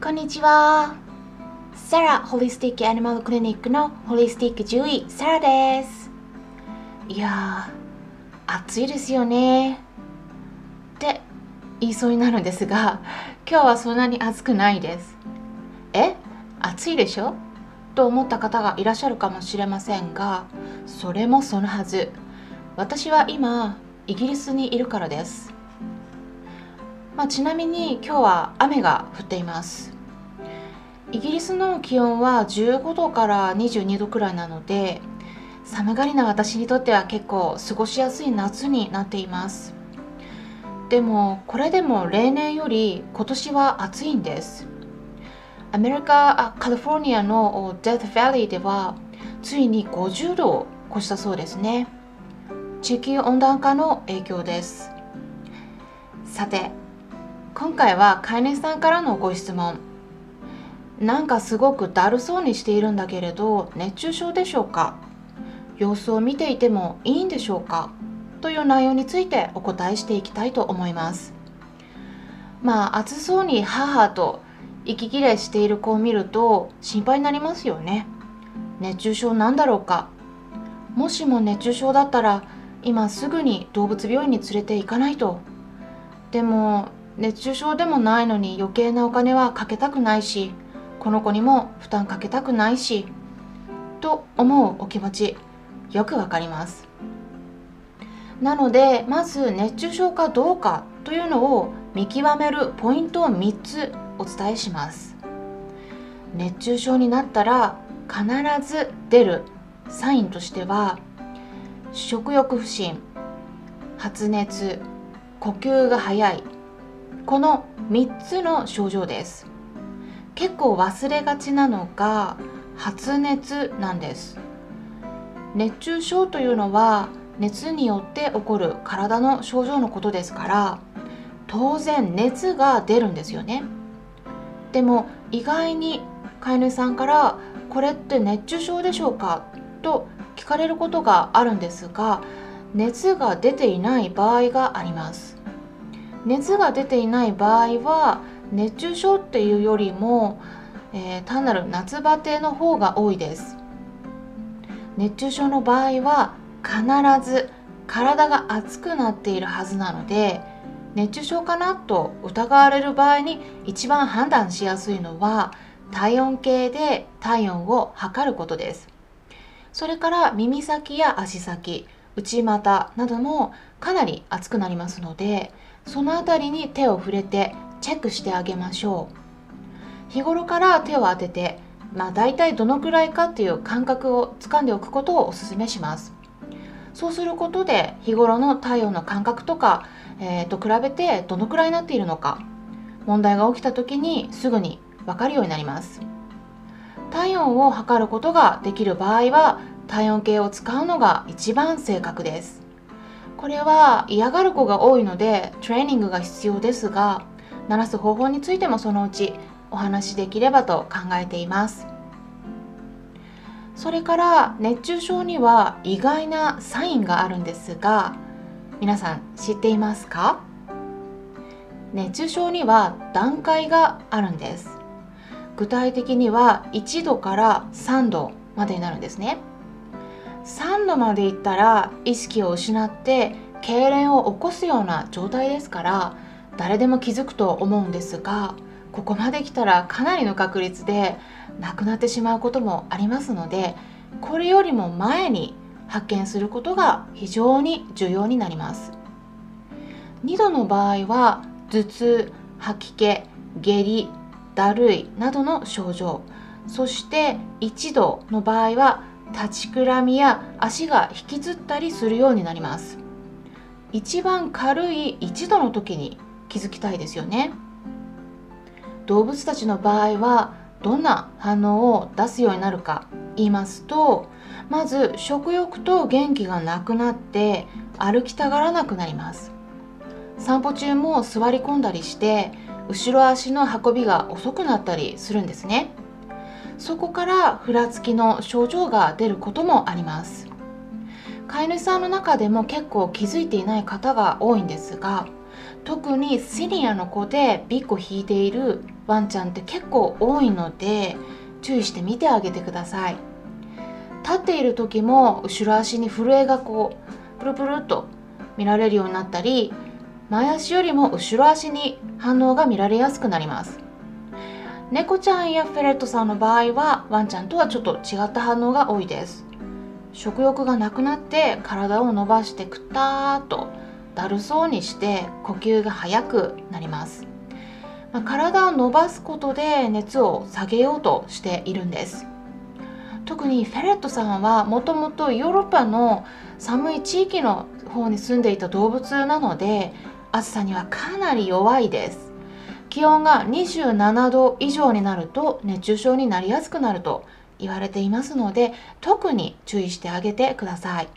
こんにちは。サラホリスティックアニマルクリニックのホリスティック獣医サラです。いやー、暑いですよね。って言いそうになるんですが、今日はそんなに暑くないです。え？暑いでしょ？と思った方がいらっしゃるかもしれませんが、それもそのはず。私は今、イギリスにいるからです。まあ、ちなみに今日は雨が降っています。イギリスの気温は15度から22度くらいなので寒がりな私にとっては結構過ごしやすい夏になっています。でもこれでも例年より今年は暑いんです。アメリカカリフォルニアのデス・バリーではついに50度を越したそうですね。地球温暖化の影響です。さて今回は飼い主さんからのご質問。なんかすごくだるそうにしているんだけれど熱中症でしょうか？様子を見ていてもいいんでしょうか？という内容についてお答えしていきたいと思います。まあ暑そうに母と息切れしている子を見ると心配になりますよね。熱中症なんだろうか？もしも熱中症だったら今すぐに動物病院に連れて行かないと。でも熱中症でもないのに余計なお金はかけたくないしこの子にも負担かけたくないしと思うお気持ちよくわかります。なのでまず熱中症かどうかというのを見極めるポイントを3つお伝えします。熱中症になったら必ず出るサインとしては食欲不振発熱呼吸が速いこの3つの症状です。結構忘れがちなのが発熱なんです。熱中症というのは熱によって起こる体の症状のことですから当然熱が出るんですよね。でも意外に飼い主さんから「これって熱中症でしょうか?」と聞かれることがあるんですが熱が出ていない場合があります。熱が出ていない場合は熱中症っていうよりも、えー、単なる夏バテの方が多いです。熱中症の場合は必ず体が熱くなっているはずなので熱中症かなと疑われる場合に一番判断しやすいのは体温計で体温を測ることです。それから耳先や足先内股などもかなり熱くなりますのでその辺りに手を触れてチェックしてあげましょう。日頃から手を当ててまあ大体どのくらいかっていう感覚をつかんでおくことをお勧めします。そうすることで日頃の体温の感覚とか、えー、と比べてどのくらいになっているのか問題が起きた時にすぐに分かるようになります。体温を測ることができる場合は体温計を使うのが一番正確です。これは嫌がる子が多いのでトレーニングが必要ですが鳴らす方法についてもそのうちお話しできればと考えています。それから熱中症には意外なサインがあるんですが皆さん知っていますか？熱中症には段階があるんです。具体的には1度から3度までになるんですね。3度までいったら意識を失って痙攣を起こすような状態ですから誰でも気づくと思うんですがここまで来たらかなりの確率で亡くなってしまうこともありますのでこれよりも前に発見することが非常に重要になります。2度の場合は頭痛吐き気下痢だるいなどの症状そして1度の場合は立ちくらみや足が引きずったりするようになります。一番軽い1度の時に気づきたいですよね。動物たちの場合はどんな反応を出すようになるか言いますとまず食欲と元気がなくなって歩きたがらなくなります。散歩中も座り込んだりして後ろ足の運びが遅くなったりするんですね。そこからふらつきの症状が出ることもあります。飼い主さんの中でも結構気づいていない方が多いんですが特にシニアの子でビッグ引いているワンちゃんって結構多いので注意して見てあげてください。立っている時も後ろ足に震えがこうプルプルっと見られるようになったり前足よりも後ろ足に反応が見られやすくなります。猫ちゃんやフェレットさんの場合はワンちゃんとはちょっと違った反応が多いです。食欲がなくなって体を伸ばしてくたーっとだるそうにして呼吸が速くなります、まあ、体を伸ばすことで熱を下げようとしているんです。特にフェレットさんはもともとヨーロッパの寒い地域の方に住んでいた動物なので暑さにはかなり弱いです。気温が27度以上になると熱中症になりやすくなると言われていますので特に注意してあげてください。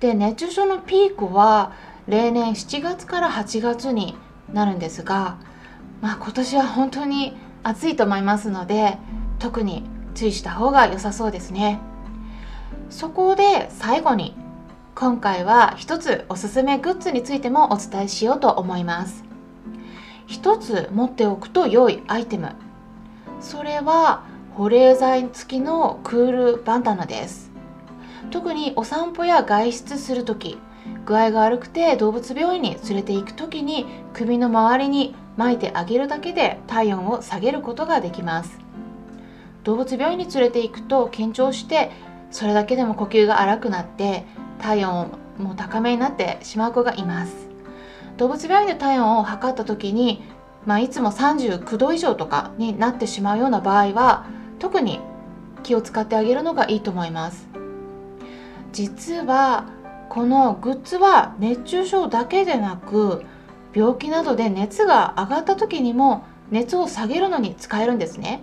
で熱中症のピークは例年7月から8月になるんですが、まあ、今年は本当に暑いと思いますので特に注意した方が良さそうですね。そこで最後に今回は一つおすすめグッズについてもお伝えしようと思います。一つ持っておくと良いアイテム。それは保冷剤付きのクールバンダナです。特にお散歩や外出する時具合が悪くて動物病院に連れて行く時に首の周りに巻いてあげるだけで体温を下げることができます。動物病院に連れて行くと緊張してそれだけでも呼吸が荒くなって体温も高めになってしまう子がいます。動物病院で体温を測った時に、まあ、いつも39度以上とかになってしまうような場合は特に気を使ってあげるのがいいと思います。実はこのグッズは熱中症だけでなく病気などで熱が上がった時にも熱を下げるのに使えるんですね。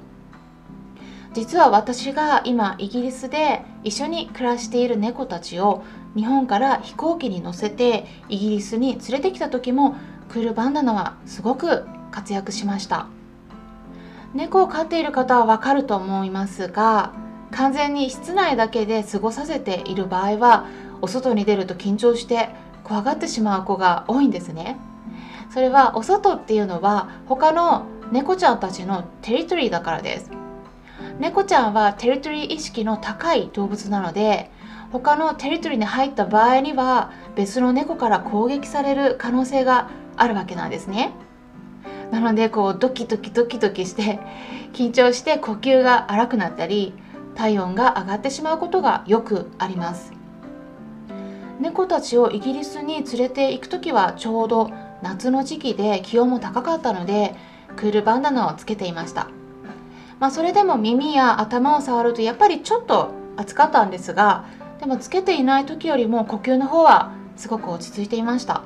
実は私が今イギリスで一緒に暮らしている猫たちを日本から飛行機に乗せてイギリスに連れてきた時もクールバンダナはすごく活躍しました。猫を飼っている方はわかると思いますが完全に室内だけで過ごさせている場合はお外に出ると緊張して怖がってしまう子が多いんですね。それはお外っていうのは他の猫ちゃんたちのテリトリーだからです。猫ちゃんはテリトリー意識の高い動物なので他のテリトリーに入った場合には別の猫から攻撃される可能性があるわけなんですね。なのでこうドキドキドキドキして緊張して呼吸が荒くなったり体温が上がってしまうことがよくあります。猫たちをイギリスに連れて行く時はちょうど夏の時期で気温も高かったのでクールバンダナをつけていました。まあそれでも耳や頭を触るとやっぱりちょっと暑かったんですがでもつけていない時よりも呼吸の方はすごく落ち着いていました。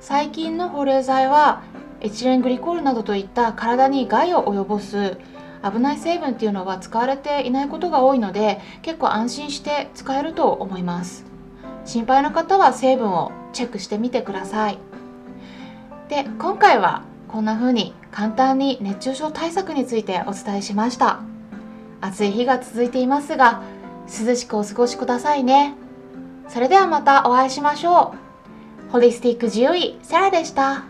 最近の保冷剤はエチレングリコールなどといった体に害を及ぼす危ない成分っていうのは使われていないことが多いので結構安心して使えると思います。心配な方は成分をチェックしてみてください。で今回はこんな風に簡単に熱中症対策についてお伝えしました。暑い日が続いていますが涼しくお過ごしくださいね。それではまたお会いしましょう。ホリスティック獣医サラでした。